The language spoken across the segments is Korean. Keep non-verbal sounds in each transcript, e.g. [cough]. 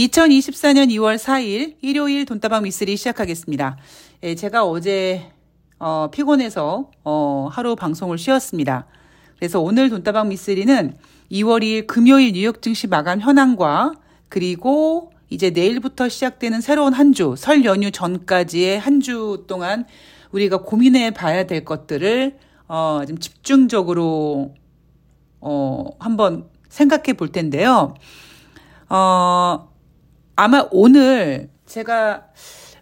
2024년 2월 4일 일요일 돈다방 미쓰리 시작하겠습니다. 예, 제가 어제 어, 피곤해서 어, 하루 방송을 쉬었습니다. 그래서 오늘 돈다방 미쓰리는 2월 2일 금요일 뉴욕 증시 마감 현황과 그리고 이제 내일부터 시작되는 새로운 한 주, 설 연휴 전까지의 한 주 동안 우리가 고민해 봐야 될 것들을 어, 좀 집중적으로 어, 한번 생각해 볼 텐데요. 어, 아마 오늘 제가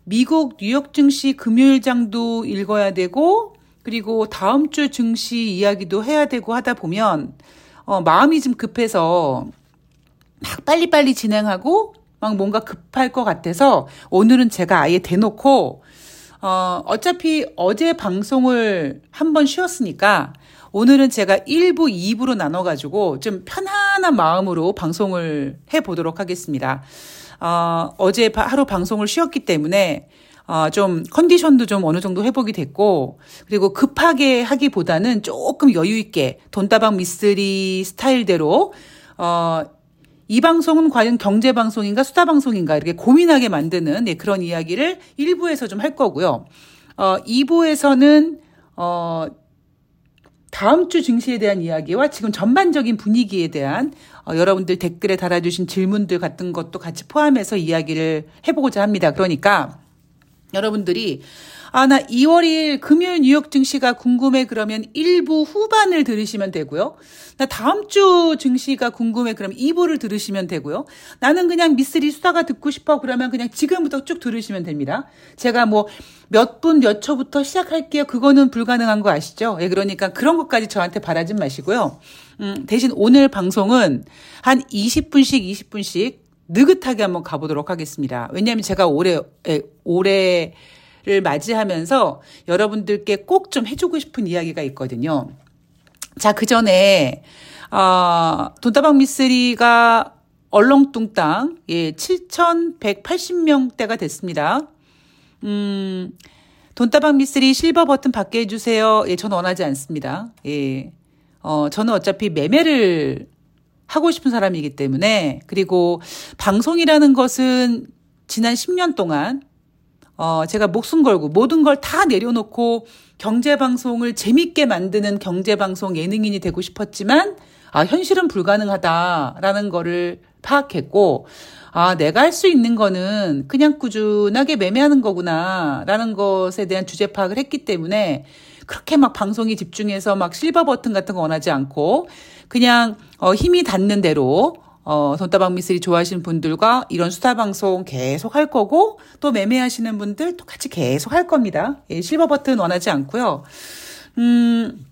미국 뉴욕 증시 금요일 장도 읽어야 되고 그리고 다음 주 증시 이야기도 해야 되고 하다 보면 어, 마음이 좀 급해서 막 빨리빨리 진행하고 막 뭔가 급할 것 같아서 오늘은 제가 아예 대놓고 어, 어차피 어제 방송을 한 번 쉬었으니까 오늘은 제가 1부, 2부로 나눠가지고 좀 편안한 마음으로 방송을 해보도록 하겠습니다. 어, 어제 하루 방송을 쉬었기 때문에 어, 좀 컨디션도 좀 어느 정도 회복이 됐고 그리고 급하게 하기보다는 조금 여유 있게 돈다방 미스리 스타일대로 어, 이 방송은 과연 경제 방송인가 수다 방송인가 이렇게 고민하게 만드는 네, 그런 이야기를 1부에서 좀 할 거고요. 어, 2부에서는 어, 다음 주 증시에 대한 이야기와 지금 전반적인 분위기에 대한 어, 여러분들 댓글에 달아주신 질문들 같은 것도 같이 포함해서 이야기를 해보고자 합니다. 그러니까 여러분들이 아, 나 2월 2일 금요일 뉴욕 증시가 궁금해 그러면 1부 후반을 들으시면 되고요. 나 다음 주 증시가 궁금해 그러면 2부를 들으시면 되고요. 나는 그냥 미쓰리 수다가 듣고 싶어 그러면 그냥 지금부터 쭉 들으시면 됩니다. 제가 뭐 몇 분, 몇 초부터 시작할게요. 그거는 불가능한 거 아시죠? 예, 그러니까 그런 것까지 저한테 바라지 마시고요. 음, 대신 오늘 방송은 한 20분씩, 20분씩 느긋하게 한번 가보도록 하겠습니다. 왜냐하면 제가 올해, 예, 올해 를 맞이하면서 여러분들께 꼭 좀 해주고 싶은 이야기가 있거든요. 자, 그 전에, 어, 돈다방 미쓰리가 얼렁뚱땅, 예, 7,180명대가 됐습니다. 음, 돈다방 미쓰리 실버 버튼 받게 해주세요. 예, 저는 원하지 않습니다. 예. 어, 저는 어차피 매매를 하고 싶은 사람이기 때문에, 그리고 방송이라는 것은 지난 10년 동안 어, 제가 목숨 걸고 모든 걸 다 내려놓고 경제방송을 재밌게 만드는 경제방송 예능인이 되고 싶었지만, 아, 현실은 불가능하다라는 거를 파악했고, 아, 내가 할 수 있는 거는 그냥 꾸준하게 매매하는 거구나, 라는 것에 대한 주제 파악을 했기 때문에, 그렇게 막 방송에 집중해서 막 실버 버튼 같은 거 원하지 않고, 그냥, 어, 힘이 닿는 대로, 어, 돈다방 미스리 좋아하시는 분들과 이런 수다 방송 계속 할 거고 또 매매하시는 분들 똑같이 계속 할 겁니다. 예, 실버 버튼 원하지 않고요. 음,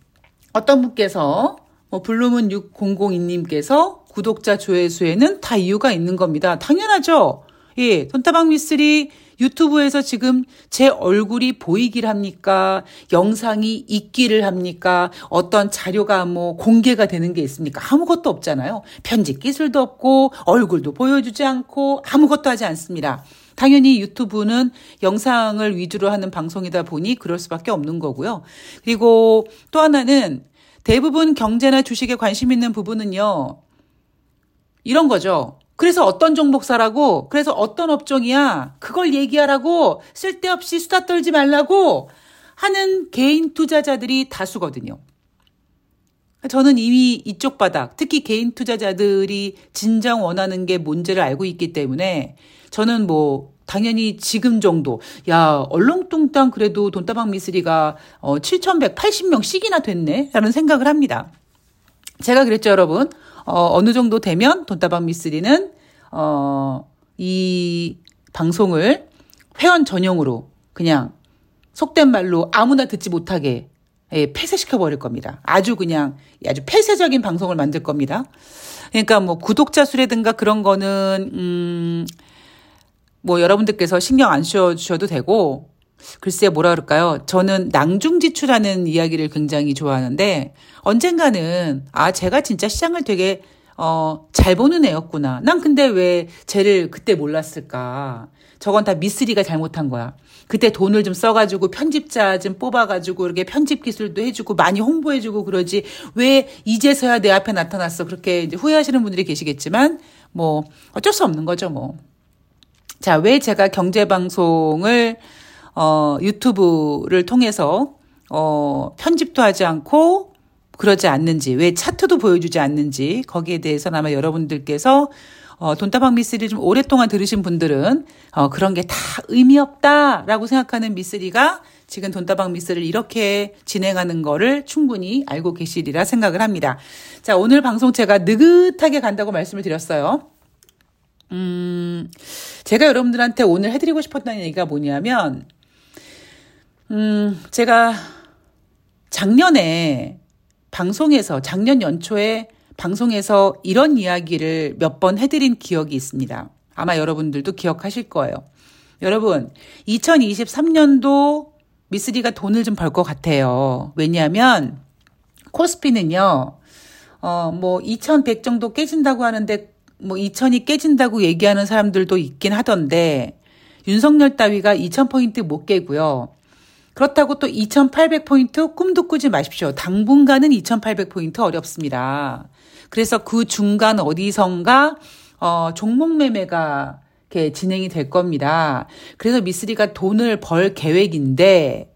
어떤 분께서 뭐 블루문 6002님께서 구독자 조회수에는 다 이유가 있는 겁니다. 당연하죠. 예, 돈다방 미스리 유튜브에서 지금 제 얼굴이 보이길 합니까? 영상이 있기를 합니까? 어떤 자료가 뭐 공개가 되는 게 있습니까? 아무것도 없잖아요. 편집 기술도 없고 얼굴도 보여주지 않고 아무것도 하지 않습니다. 당연히 유튜브는 영상을 위주로 하는 방송이다 보니 그럴 수밖에 없는 거고요. 그리고 또 하나는 대부분 경제나 주식에 관심 있는 부분은요. 이런 거죠. 그래서 어떤 종목 사라고, 그래서 어떤 업종이야, 그걸 얘기하라고, 쓸데없이 수다 떨지 말라고 하는 개인 투자자들이 다수거든요. 저는 이미 이쪽 바닥, 특히 개인 투자자들이 진정 원하는 게 뭔지를 알고 있기 때문에 저는 뭐 당연히 지금 정도, 야, 얼렁뚱땅 그래도 돈다방 미스리가 어, 7,180명씩이나 됐네? 라는 생각을 합니다. 제가 그랬죠, 여러분. 어, 어느 정도 되면 돈다방 미쓰리는 어, 이 방송을 회원 전용으로 그냥 속된 말로 아무나 듣지 못하게 예, 폐쇄시켜 버릴 겁니다. 아주 그냥 아주 폐쇄적인 방송을 만들 겁니다. 그러니까 뭐 구독자 수라든가 그런 거는 음 뭐 여러분들께서 신경 안써 주셔도 되고 글쎄 뭐라 그럴까요? 저는 낭중지추라는 이야기를 굉장히 좋아하는데 언젠가는 아 제가 진짜 시장을 되게 어, 잘 보는 애였구나. 난 근데 왜 쟤를 그때 몰랐을까? 저건 다 미쓰리가 잘못한 거야. 그때 돈을 좀 써가지고 편집자 좀 뽑아가지고 이렇게 편집 기술도 해주고 많이 홍보해주고 그러지. 왜 이제서야 내 앞에 나타났어? 그렇게 이제 후회하시는 분들이 계시겠지만 뭐 어쩔 수 없는 거죠 뭐. 자, 왜 제가 경제방송을, 어, 유튜브를 통해서, 어, 편집도 하지 않고, 그러지 않는지, 왜 차트도 보여주지 않는지, 거기에 대해서는 아마 여러분들께서, 어, 돈다방 미쓰리 좀 오랫동안 들으신 분들은, 어, 그런 게 다 의미 없다라고 생각하는 미쓰리가 지금 돈다방 미쓰를 이렇게 진행하는 거를 충분히 알고 계시리라 생각을 합니다. 자, 오늘 방송 제가 느긋하게 간다고 말씀을 드렸어요. 음, 제가 여러분들한테 오늘 해드리고 싶었던 얘기가 뭐냐면, 음, 제가 작년에 방송에서, 작년 연초에 방송에서 이런 이야기를 몇 번 해드린 기억이 있습니다. 아마 여러분들도 기억하실 거예요. 여러분, 2023년도 미쓰리가 돈을 좀 벌 것 같아요. 왜냐하면 코스피는요, 어, 뭐, 2100 정도 깨진다고 하는데 뭐 2천이 깨진다고 얘기하는 사람들도 있긴 하던데 윤석열 따위가 2,000포인트 못 깨고요. 그렇다고 또 2,800포인트 꿈도 꾸지 마십시오. 당분간은 2,800포인트 어렵습니다. 그래서 그 중간 어디선가 어, 종목 매매가 이렇게 진행이 될 겁니다. 그래서 미쓰리가 돈을 벌 계획인데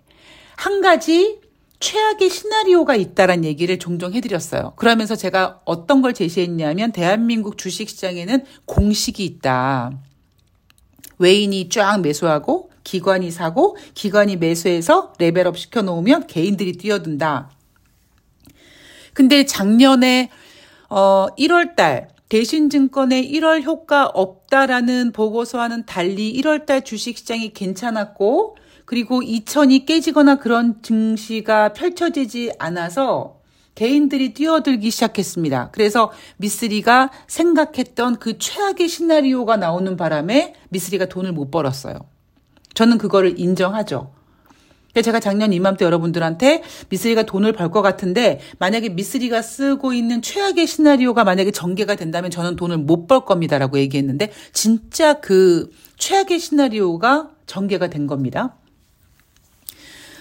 한 가지 최악의 시나리오가 있다란 얘기를 종종 해드렸어요. 그러면서 제가 어떤 걸 제시했냐면 대한민국 주식시장에는 공식이 있다. 외인이 쫙 매수하고 기관이 사고 기관이 매수해서 레벨업 시켜 놓으면 개인들이 뛰어든다. 근데 작년에 어 1월 달 대신증권의 1월 효과 없다라는 보고서와는 달리 1월 달 주식시장이 괜찮았고 그리고 2천이 깨지거나 그런 증시가 펼쳐지지 않아서 개인들이 뛰어들기 시작했습니다. 그래서 미쓰리가 생각했던 그 최악의 시나리오가 나오는 바람에 미쓰리가 돈을 못 벌었어요. 저는 그거를 인정하죠. 제가 작년 이맘때 여러분들한테 미쓰리가 돈을 벌 것 같은데 만약에 미쓰리가 쓰고 있는 최악의 시나리오가 만약에 전개가 된다면 저는 돈을 못 벌 겁니다라고 얘기했는데 진짜 그 최악의 시나리오가 전개가 된 겁니다.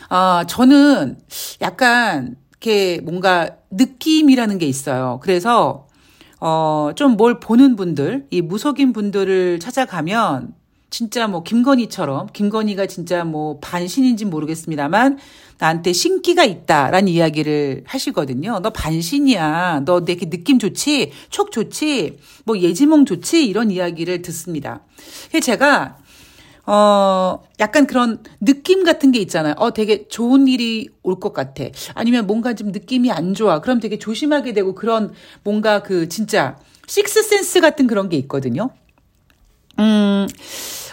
아, 저는 약간 이렇게 뭔가 느낌이라는 게 있어요. 그래서 어, 좀 뭘 보는 분들, 이 무속인 분들을 찾아가면 진짜 뭐 김건희처럼 김건희가 진짜 뭐 반신인지 모르겠습니다만 나한테 신기가 있다라는 이야기를 하시거든요. 너 반신이야. 너 되게 느낌 좋지? 촉 좋지? 뭐 예지몽 좋지? 이런 이야기를 듣습니다. 제가 어, 약간 그런 느낌 같은 게 있잖아요. 어, 되게 좋은 일이 올 것 같아. 아니면 뭔가 좀 느낌이 안 좋아. 그럼 되게 조심하게 되고 그런 뭔가 그 진짜 식스센스 같은 그런 게 있거든요. 음,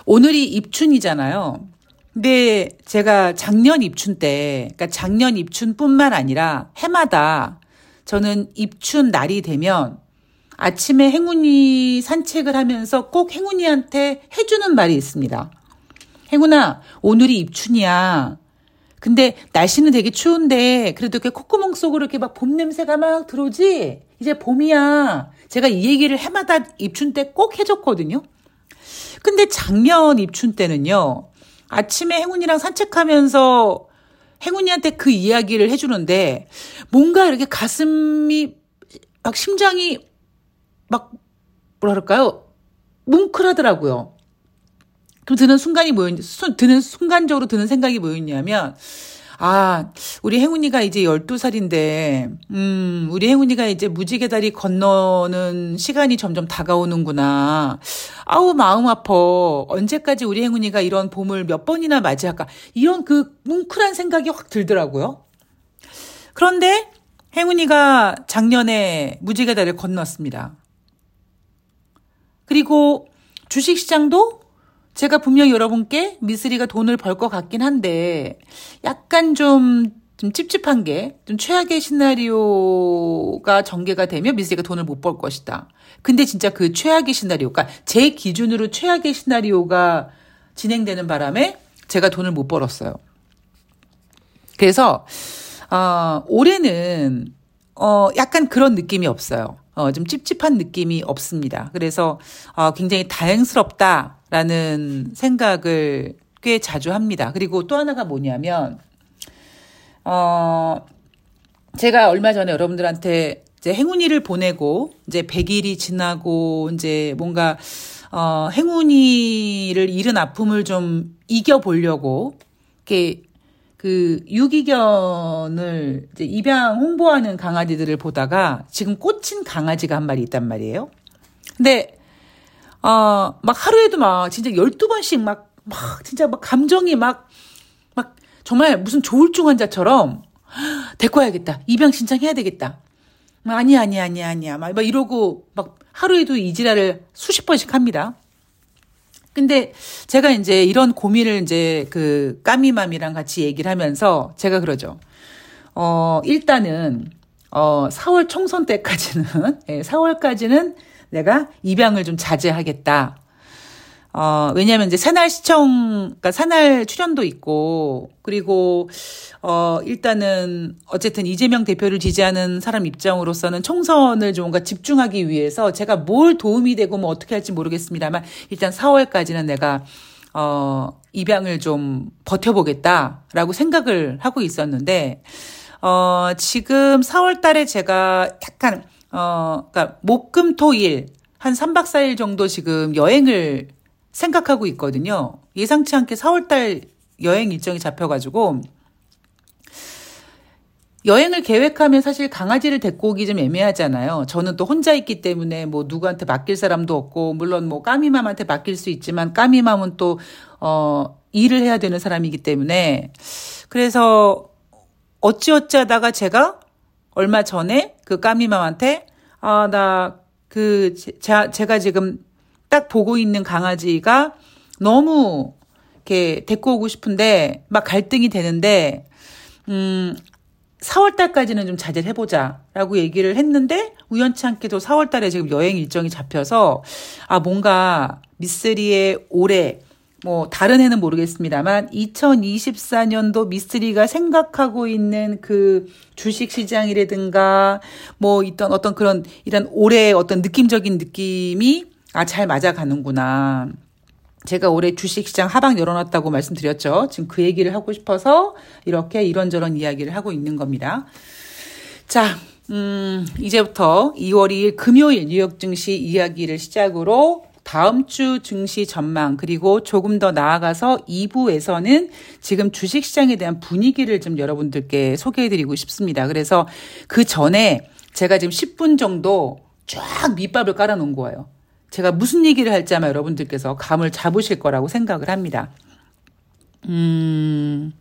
오늘이 입춘이잖아요. 근데 제가 작년 입춘 때, 그러니까 작년 입춘뿐만 아니라 해마다 저는 입춘 날이 되면 아침에 행운이 산책을 하면서 꼭 행운이한테 해주는 말이 있습니다. 행운아, 오늘이 입춘이야. 근데 날씨는 되게 추운데 그래도 이렇게 콧구멍 속으로 이렇게 막 봄 냄새가 막 들어오지? 이제 봄이야. 제가 이 얘기를 해마다 입춘 때 꼭 해줬거든요. 근데 작년 입춘 때는요. 아침에 행운이랑 산책하면서 행운이한테 그 이야기를 해주는데 뭔가 이렇게 가슴이 막 심장이 막 뭐라 그럴까요? 뭉클하더라고요. 그럼 드는 순간이 뭐였냐, 드는 순간적으로 드는 생각이 뭐였냐면, 아, 우리 행운이가 이제 12살인데, 음, 우리 행운이가 이제 무지개 다리 건너는 시간이 점점 다가오는구나. 아우, 마음 아파. 언제까지 우리 행운이가 이런 봄을 몇 번이나 맞이할까. 이런 그 뭉클한 생각이 확 들더라고요. 그런데 행운이가 작년에 무지개 다리를 건넜습니다. 그리고 주식시장도 제가 분명 여러분께 미쓰리가 돈을 벌 것 같긴 한데 약간 좀, 좀 찝찝한 게 좀 최악의 시나리오가 전개가 되면 미쓰리가 돈을 못 벌 것이다. 근데 진짜 그 최악의 시나리오가 제 기준으로 최악의 시나리오가 진행되는 바람에 제가 돈을 못 벌었어요. 그래서 어, 올해는 어, 약간 그런 느낌이 없어요. 어, 좀 찝찝한 느낌이 없습니다. 그래서 어, 굉장히 다행스럽다 라는 생각을 꽤 자주 합니다. 그리고 또 하나가 뭐냐면 어, 제가 얼마 전에 여러분들한테 이제 행운이를 보내고 이제 100일이 지나고 이제 뭔가 어, 행운이를 잃은 아픔을 좀 이겨보려고, 이렇게, 그, 유기견을 이제 입양 홍보하는 강아지들을 보다가 지금 꽂힌 강아지가 한 마리 있단 말이에요. 근데, 어, 막 하루에도 막 진짜 12번씩 막, 막, 진짜 막 감정이 막, 막, 정말 무슨 조울증 환자처럼, 데리고 와야겠다. 입양 신청해야 되겠다. 아니야, 아니야, 아니야, 아니야. 막, 막 이러고 막 하루에도 이 지랄을 수십 번씩 합니다. 근데 제가 이제 이런 고민을 이제 그 까미맘이랑 같이 얘기를 하면서 제가 그러죠. 어, 일단은, 어, 4월 총선 때까지는, [laughs] 예, 4월까지는 내가 입양을 좀 자제하겠다. 어, 왜냐하면 이제 새날 시청, 그러니까 새날 출연도 있고, 그리고, 어, 일단은, 어쨌든 이재명 대표를 지지하는 사람 입장으로서는 총선을 좀 뭔가 집중하기 위해서 제가 뭘 도움이 되고 뭐 어떻게 할지 모르겠습니다만, 일단 4월까지는 내가, 어, 입양을 좀 버텨보겠다라고 생각을 하고 있었는데, 어, 지금 4월 달에 제가 약간, 어, 그니까, 목금, 토, 일, 한 3박 4일 정도 지금 여행을 생각하고 있거든요. 예상치 않게 4월 달 여행 일정이 잡혀 가지고 여행을 계획하면 사실 강아지를 데리고 오기 좀 애매하잖아요. 저는 또 혼자 있기 때문에 뭐 누구한테 맡길 사람도 없고 물론 뭐 까미맘한테 맡길 수 있지만 까미맘은 또 어, 일을 해야 되는 사람이기 때문에 그래서 어찌어찌 하다가 제가 얼마 전에 그 까미맘한테 아 나 그 제가 지금 딱 보고 있는 강아지가 너무 이렇게 데리고 오고 싶은데 막 갈등이 되는데 음 4월 달까지는 좀 자제를 해보자 라고 얘기를 했는데 우연치 않게도 4월 달에 지금 여행 일정이 잡혀서 아 뭔가 미쓰리의 올해 뭐 다른 해는 모르겠습니다만 2024년도 미쓰리가 생각하고 있는 그 주식 시장이라든가 뭐 있던 어떤 그런 이런 올해 어떤 느낌적인 느낌이 아, 잘 맞아가는구나. 제가 올해 주식시장 하방 열어놨다고 말씀드렸죠. 지금 그 얘기를 하고 싶어서 이렇게 이런저런 이야기를 하고 있는 겁니다. 자, 음, 이제부터 2월 2일 금요일 뉴욕 증시 이야기를 시작으로 다음 주 증시 전망 그리고 조금 더 나아가서 2부에서는 지금 주식시장에 대한 분위기를 좀 여러분들께 소개해드리고 싶습니다. 그래서 그 전에 제가 지금 10분 정도 쫙 밑밥을 깔아놓은 거예요. 제가 무슨 얘기를 할지 아마 여러분들께서 감을 잡으실 거라고 생각을 합니다. 음,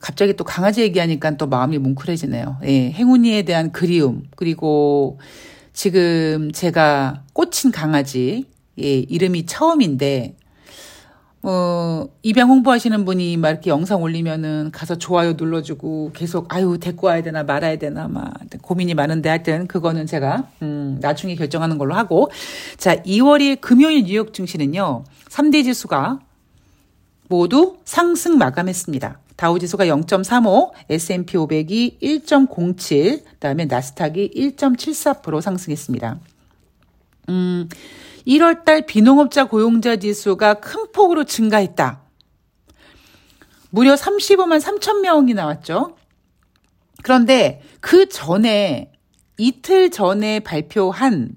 갑자기 또 강아지 얘기하니까 또 마음이 뭉클해지네요. 예, 행운이에 대한 그리움, 그리고 지금 제가 꽂힌 강아지, 예, 이름이 처음인데, 어, 입양 홍보하시는 분이 막 이렇게 영상 올리면은 가서 좋아요 눌러주고 계속 아유 데리고 와야 되나 말아야 되나 막 고민이 많은데 하여튼 그거는 제가 음, 나중에 결정하는 걸로 하고 자 2월 2일 금요일 뉴욕 증시는요 3대 지수가 모두 상승 마감했습니다. 다우지수가 0.35, S&P 500이 1.07, 그다음에 나스닥이 1.74% 상승했습니다. 음, 1월 달 비농업자 고용자 지수가 큰 폭으로 증가했다. 무려 35만 3천 명이 나왔죠. 그런데 그 전에 이틀 전에 발표한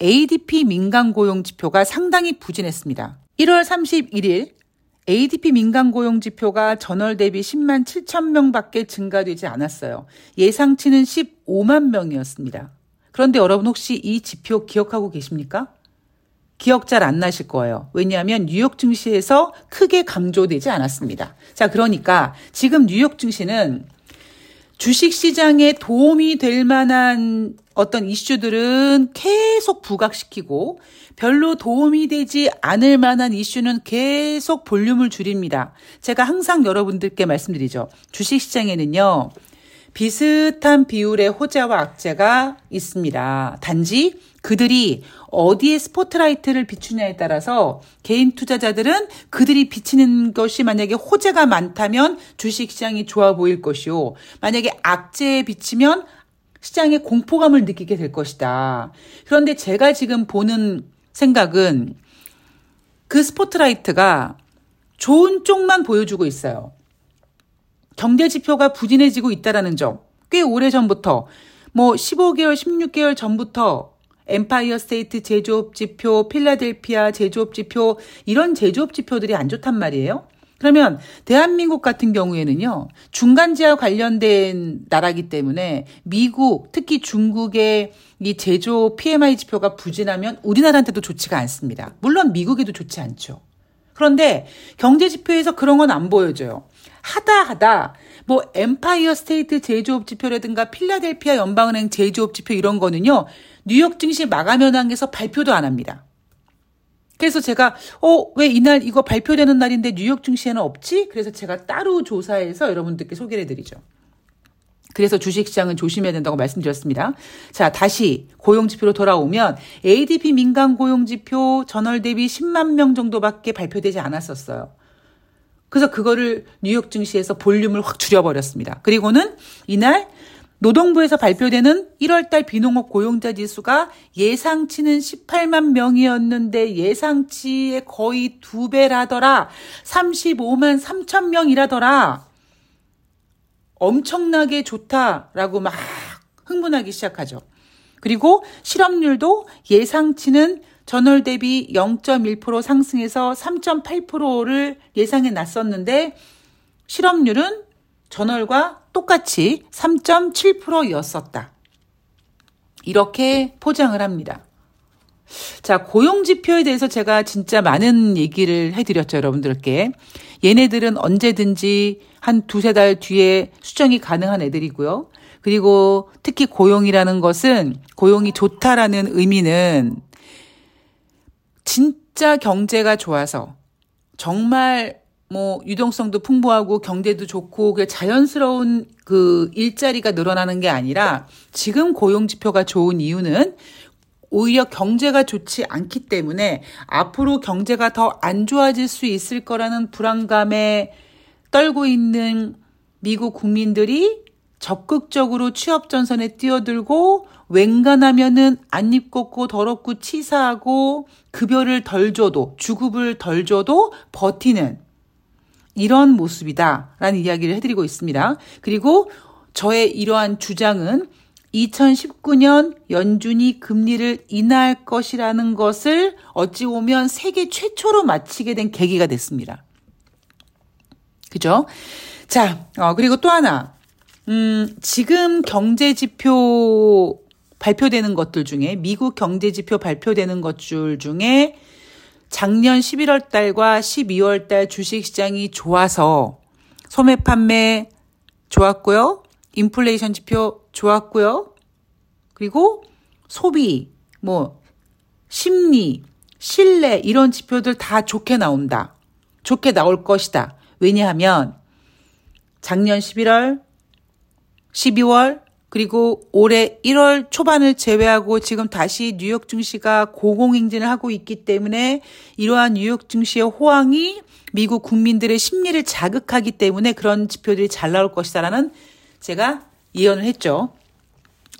ADP 민간 고용 지표가 상당히 부진했습니다. 1월 31일 ADP 민간 고용 지표가 전월 대비 10만 7천 명 밖에 증가되지 않았어요. 예상치는 15만 명이었습니다. 그런데 여러분 혹시 이 지표 기억하고 계십니까? 기억 잘 안 나실 거예요. 왜냐하면 뉴욕 증시에서 크게 강조되지 않았습니다. 자, 그러니까 지금 뉴욕 증시는 주식 시장에 도움이 될 만한 어떤 이슈들은 계속 부각시키고 별로 도움이 되지 않을 만한 이슈는 계속 볼륨을 줄입니다. 제가 항상 여러분들께 말씀드리죠. 주식 시장에는요. 비슷한 비율의 호재와 악재가 있습니다. 단지 그들이 어디에 스포트라이트를 비추냐에 따라서 개인 투자자들은 그들이 비치는 것이 만약에 호재가 많다면 주식 시장이 좋아 보일 것이요. 만약에 악재에 비치면 시장에 공포감을 느끼게 될 것이다. 그런데 제가 지금 보는 생각은 그 스포트라이트가 좋은 쪽만 보여주고 있어요. 경제 지표가 부진해지고 있다라는 점. 꽤 오래 전부터 뭐 15개월, 16개월 전부터 엠파이어 스테이트 제조업 지표, 필라델피아 제조업 지표 이런 제조업 지표들이 안 좋단 말이에요. 그러면 대한민국 같은 경우에는요. 중간재와 관련된 나라기 때문에 미국, 특히 중국의 이 제조 PMI 지표가 부진하면 우리나라한테도 좋지가 않습니다. 물론 미국에도 좋지 않죠. 그런데 경제 지표에서 그런 건 안 보여줘요. 하다 하다 뭐 엠파이어 스테이트 제조업 지표라든가 필라델피아 연방은행 제조업 지표 이런 거는요. 뉴욕 증시 마감 현황에서 발표도 안 합니다. 그래서 제가 어 왜 이날 이거 발표되는 날인데 뉴욕 증시에는 없지? 그래서 제가 따로 조사해서 여러분들께 소개를 해드리죠. 그래서 주식시장은 조심해야 된다고 말씀드렸습니다. 자, 다시 고용지표로 돌아오면 ADP 민간 고용지표 전월 대비 10만 명 정도밖에 발표되지 않았었어요. 그래서 그거를 뉴욕 증시에서 볼륨을 확 줄여버렸습니다. 그리고는 이날 노동부에서 발표되는 1월달 비농업 고용자 지수가 예상치는 18만 명이었는데 예상치의 거의 두 배라더라. 35만 3천 명이라더라. 엄청나게 좋다라고 막 흥분하기 시작하죠. 그리고 실업률도 예상치는 전월 대비 0.1% 상승해서 3.8%를 예상해 놨었는데 실업률은 전월과 똑같이 3.7%였었다. 이렇게 포장을 합니다. 자, 고용 지표에 대해서 제가 진짜 많은 얘기를 해드렸죠, 여러분들께. 얘네들은 언제든지 한 두세 달 뒤에 수정이 가능한 애들이고요. 그리고 특히 고용이라는 것은 고용이 좋다라는 의미는 진짜 경제가 좋아서 정말 뭐 유동성도 풍부하고 경제도 좋고 그 자연스러운 그 일자리가 늘어나는 게 아니라 지금 고용 지표가 좋은 이유는 오히려 경제가 좋지 않기 때문에 앞으로 경제가 더 안 좋아질 수 있을 거라는 불안감에 떨고 있는 미국 국민들이 적극적으로 취업 전선에 뛰어들고 웬간하면은 안 입고 더럽고 치사하고 급여를 덜 줘도 주급을 덜 줘도 버티는 이런 모습이다라는 이야기를 해드리고 있습니다. 그리고 저의 이러한 주장은 2019년 연준이 금리를 인하할 것이라는 것을 어찌 보면 세계 최초로 마치게 된 계기가 됐습니다. 그죠? 자, 어, 그리고 또 하나. 음, 지금 경제 지표 발표되는 것들 중에, 미국 경제 지표 발표되는 것들 중에 작년 11월 달과 12월 달 주식 시장이 좋아서 소매 판매 좋았고요. 인플레이션 지표 좋았고요. 그리고 소비, 뭐, 심리, 신뢰, 이런 지표들 다 좋게 나온다. 좋게 나올 것이다. 왜냐하면 작년 11월, 12월, 그리고 올해 1월 초반을 제외하고 지금 다시 뉴욕 증시가 고공행진을 하고 있기 때문에 이러한 뉴욕 증시의 호황이 미국 국민들의 심리를 자극하기 때문에 그런 지표들이 잘 나올 것이다라는 제가 예언을 했죠.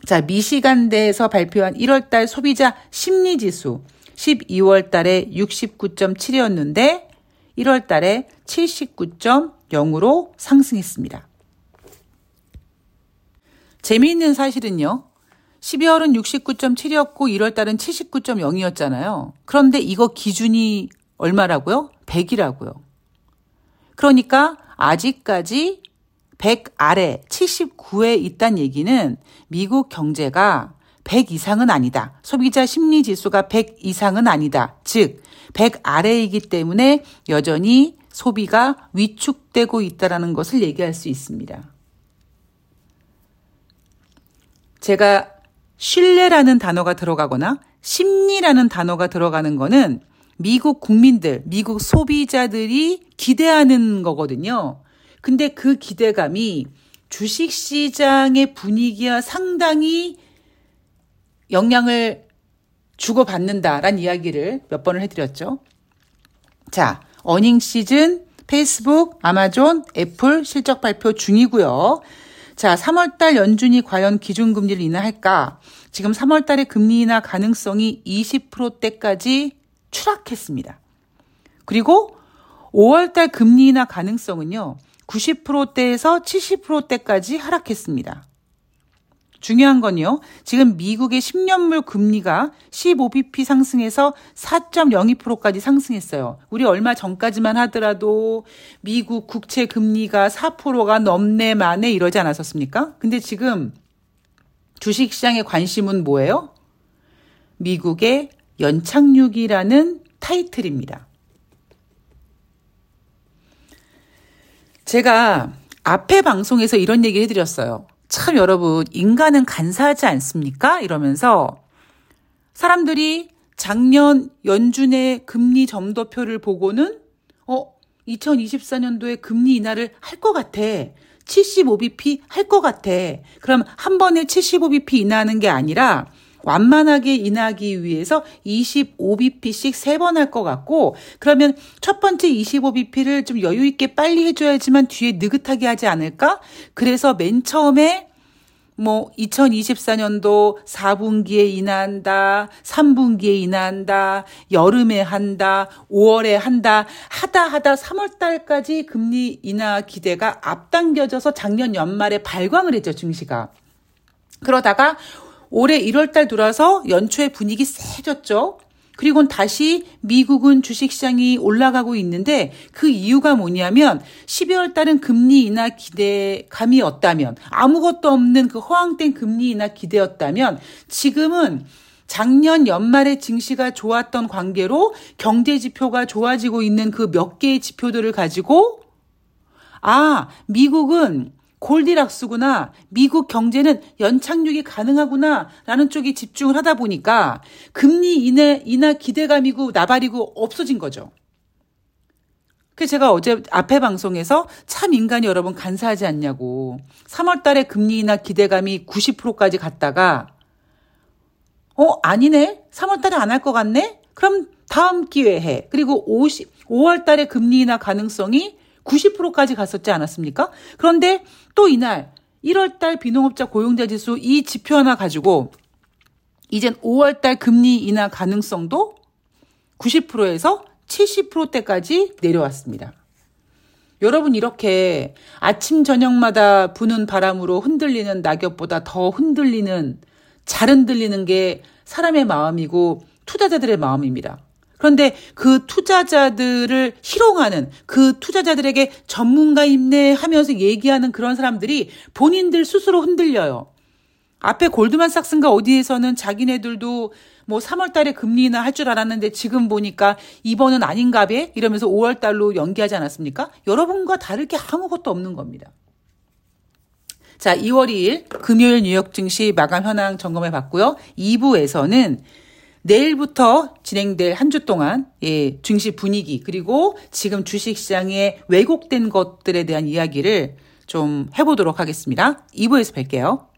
자, 미시간대에서 발표한 1월 달 소비자 심리 지수 12월 달에 69.7이었는데 1월 달에 79.0으로 상승했습니다. 재미있는 사실은요. 12월은 69.7이었고 1월 달은 79.0이었잖아요. 그런데 이거 기준이 얼마라고요? 100이라고요. 그러니까 아직까지 100 아래 79에 있단 얘기는 미국 경제가 100 이상은 아니다. 소비자 심리 지수가 100 이상은 아니다. 즉, 100 아래이기 때문에 여전히 소비가 위축되고 있다라는 것을 얘기할 수 있습니다. 제가 신뢰라는 단어가 들어가거나 심리라는 단어가 들어가는 거는 미국 국민들, 미국 소비자들이 기대하는 거거든요. 근데 그 기대감이 주식 시장의 분위기와 상당히 영향을 주고받는다라는 이야기를 몇 번을 해드렸죠. 자, 어닝 시즌 페이스북, 아마존, 애플 실적 발표 중이고요. 자, 3월달 연준이 과연 기준금리를 인하할까? 지금 3월달에 금리 인하 가능성이 20%대까지 추락했습니다. 그리고 5월달 금리 인하 가능성은요, 90%대에서 70%대까지 하락했습니다. 중요한 건요. 지금 미국의 10년물 금리가 15bp 상승해서 4.02%까지 상승했어요. 우리 얼마 전까지만 하더라도 미국 국채 금리가 4%가 넘네 만에 이러지 않았었습니까? 근데 지금 주식 시장의 관심은 뭐예요? 미국의 연착륙이라는 타이틀입니다. 제가 앞에 방송에서 이런 얘기 해드렸어요. 참 여러분, 인간은 간사하지 않습니까? 이러면서 사람들이 작년 연준의 금리 점도표를 보고는 어, 2024년도에 금리 인하를 할 것 같아. 75bp 할 것 같아. 그럼 한 번에 75bp 인하하는 게 아니라 완만하게 인하기 위해서 25bp씩 세번할 것 같고 그러면 첫 번째 25bp를 좀 여유 있게 빨리 해줘야지만 뒤에 느긋하게 하지 않을까? 그래서 맨 처음에 뭐 2024년도 4분기에 인하한다, 3분기에 인하한다, 여름에 한다, 5월에 한다, 하다 하다 3월 달까지 금리 인하 기대가 앞당겨져서 작년 연말에 발광을 했죠, 증시가. 그러다가 올해 1월달 들어서 연초에 분위기 세졌죠. 그리고 다시 미국은 주식시장이 올라가고 있는데 그 이유가 뭐냐면 12월 달은 금리 인하 기대감이었다면 아무것도 없는 그 허황된 금리 인하 기대였다면 지금은 작년 연말에 증시가 좋았던 관계로 경제 지표가 좋아지고 있는 그 몇 개의 지표들을 가지고 아, 미국은 골디락스구나. 미국 경제는 연착륙이 가능하구나. 라는 쪽에 집중을 하다 보니까 금리 인하, 인하 기대감이고 나발이고 없어진 거죠. 그 제가 어제 앞에 방송에서 참 인간이 여러분 간사하지 않냐고. 3월 달에 금리 인하 기대감이 90%까지 갔다가 어, 아니네? 3월 달에 안 할 것 같네? 그럼 다음 기회에 그리고 50, 5월 달에 금리 인하 가능성이 90%까지 갔었지 않았습니까? 그런데 또 이날 1월 달 비농업자 고용자 지수 이 지표 하나 가지고 이젠 5월 달 금리 인하 가능성도 90%에서 70%대까지 내려왔습니다. 여러분 이렇게 아침 저녁마다 부는 바람으로 흔들리는 낙엽보다 더 흔들리는 잘 흔들리는 게 사람의 마음이고 투자자들의 마음입니다. 그런데 그 투자자들을 희롱하는 그 투자자들에게 전문가 입네 하면서 얘기하는 그런 사람들이 본인들 스스로 흔들려요. 앞에 골드만삭스인가 어디에서는 자기네들도 뭐 3월 달에 금리 인하 할줄 알았는데 지금 보니까 이번은 아닌가 배 이러면서 5월 달로 연기하지 않았습니까? 여러분과 다를 게 아무것도 없는 겁니다. 자, 2월 2일 금요일 뉴욕 증시 마감 현황 점검해 봤고요. 2부에서는 내일부터 진행될 한 주 동안 예, 증시 분위기 그리고 지금 주식 시장에 왜곡된 것들에 대한 이야기를 좀 해보도록 하겠습니다. 2부에서 뵐게요.